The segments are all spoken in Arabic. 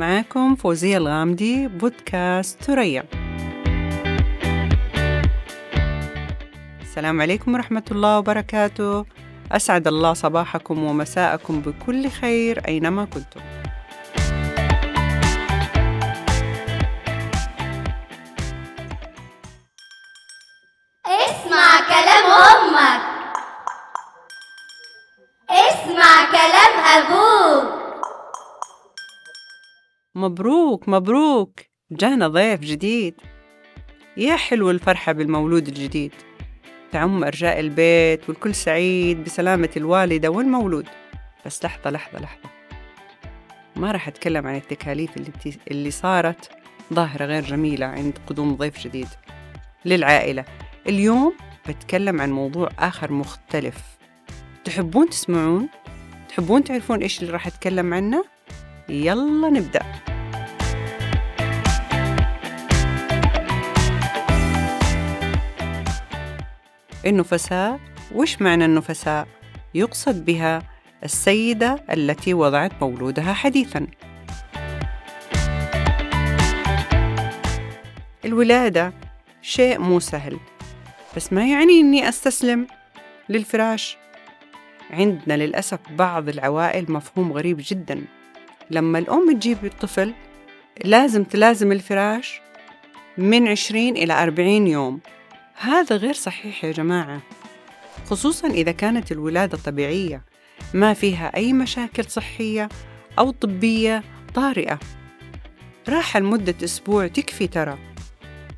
معاكم فوزية الغامدي بودكاست ثريا. السلام عليكم ورحمة الله وبركاته. أسعد الله صباحكم ومساءكم بكل خير أينما كنتم. اسمع كلام أمك. اسمع كلام أبوك. مبروك مبروك. جانا ضيف جديد. يا حلو الفرحة بالمولود الجديد. تعم أرجاء البيت والكل سعيد بسلامة الوالدة والمولود. بس لحظة لحظة لحظة. ما راح أتكلم عن التكاليف اللي. اللي صارت. ظاهرة غير جميلة عند قدوم ضيف جديد. للعائلة. اليوم بتكلم عن موضوع آخر مختلف. تحبون تسمعون؟ تحبون تعرفون إيش اللي راح أتكلم عنه؟ يلا نبدأ. النفساء وش معنى النفساء؟ يقصد بها السيدة التي وضعت مولودها حديثا. الولادة شيء مو سهل بس ما يعني إني أستسلم للفراش. عندنا للأسف بعض العوائل مفهوم غريب جدا. لما الأم تجيب الطفل لازم تلازم الفراش من 20 إلى 40 يوم. هذا غير صحيح يا جماعة خصوصا إذا كانت الولادة طبيعية ما فيها أي مشاكل صحية أو طبية طارئة. راحة لمدة أسبوع تكفي ترى.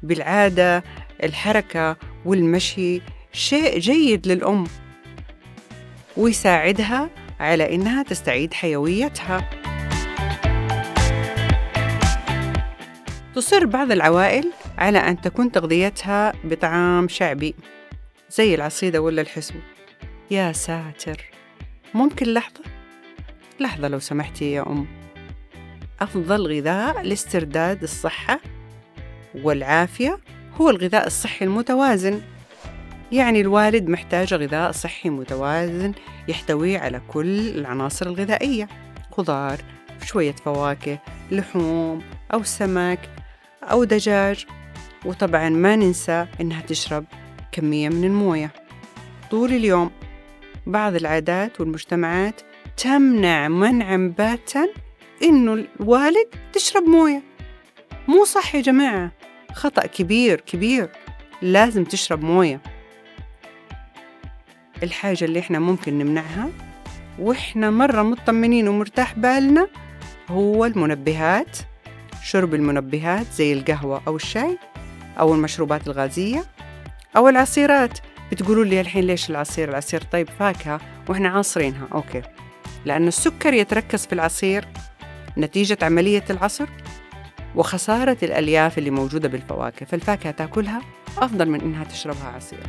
بالعادة الحركة والمشي شيء جيد للأم ويساعدها على إنها تستعيد حيويتها. تصر بعض العوائل على أن تكون تغذيتها بطعام شعبي زي العصيدة ولا الحسو يا ساتر. ممكن لحظة؟ لحظة لو سمحتي يا أم. أفضل غذاء لاسترداد الصحة والعافية هو الغذاء الصحي المتوازن. يعني الوالد محتاج غذاء صحي متوازن يحتوي على كل العناصر الغذائية. خضار شوية فواكه لحوم أو سمك أو دجاج. وطبعا ما ننسى إنها تشرب كمية من الموية. طول اليوم بعض العادات والمجتمعات تمنع منعا باتا إنه الوالد تشرب موية. مو صح يا جماعة. خطأ كبير كبير. لازم تشرب موية. الحاجة اللي إحنا ممكن نمنعها وإحنا مرة مطمنين ومرتاح بالنا هو المنبهات. شرب المنبهات زي القهوة أو الشاي أو المشروبات الغازية أو العصيرات. بتقولوا لي الحين ليش العصير؟ العصير طيب فاكهة وإحنا عاصرينها. أوكي. لأن السكر يتركز في العصير نتيجة عملية العصر وخسارة الألياف اللي موجودة بالفواكه. فالفاكهة تأكلها أفضل من إنها تشربها عصير.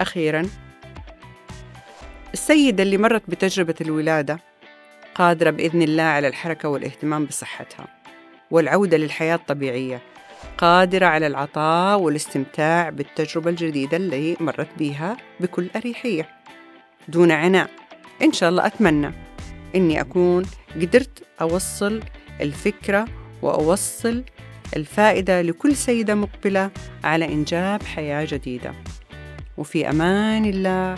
أخيراً السيدة اللي مرت بتجربة الولادة قادرة بإذن الله على الحركة والاهتمام بصحتها والعودة للحياة الطبيعية قادرة على العطاء والاستمتاع بالتجربة الجديدة اللي مرت بيها بكل أريحية. دون عناء إن شاء الله أتمنى إني أكون قدرت أوصل الفكرة وأوصل الفائدة لكل سيدة مقبلة على إنجاب حياة جديدة. وفي أمان الله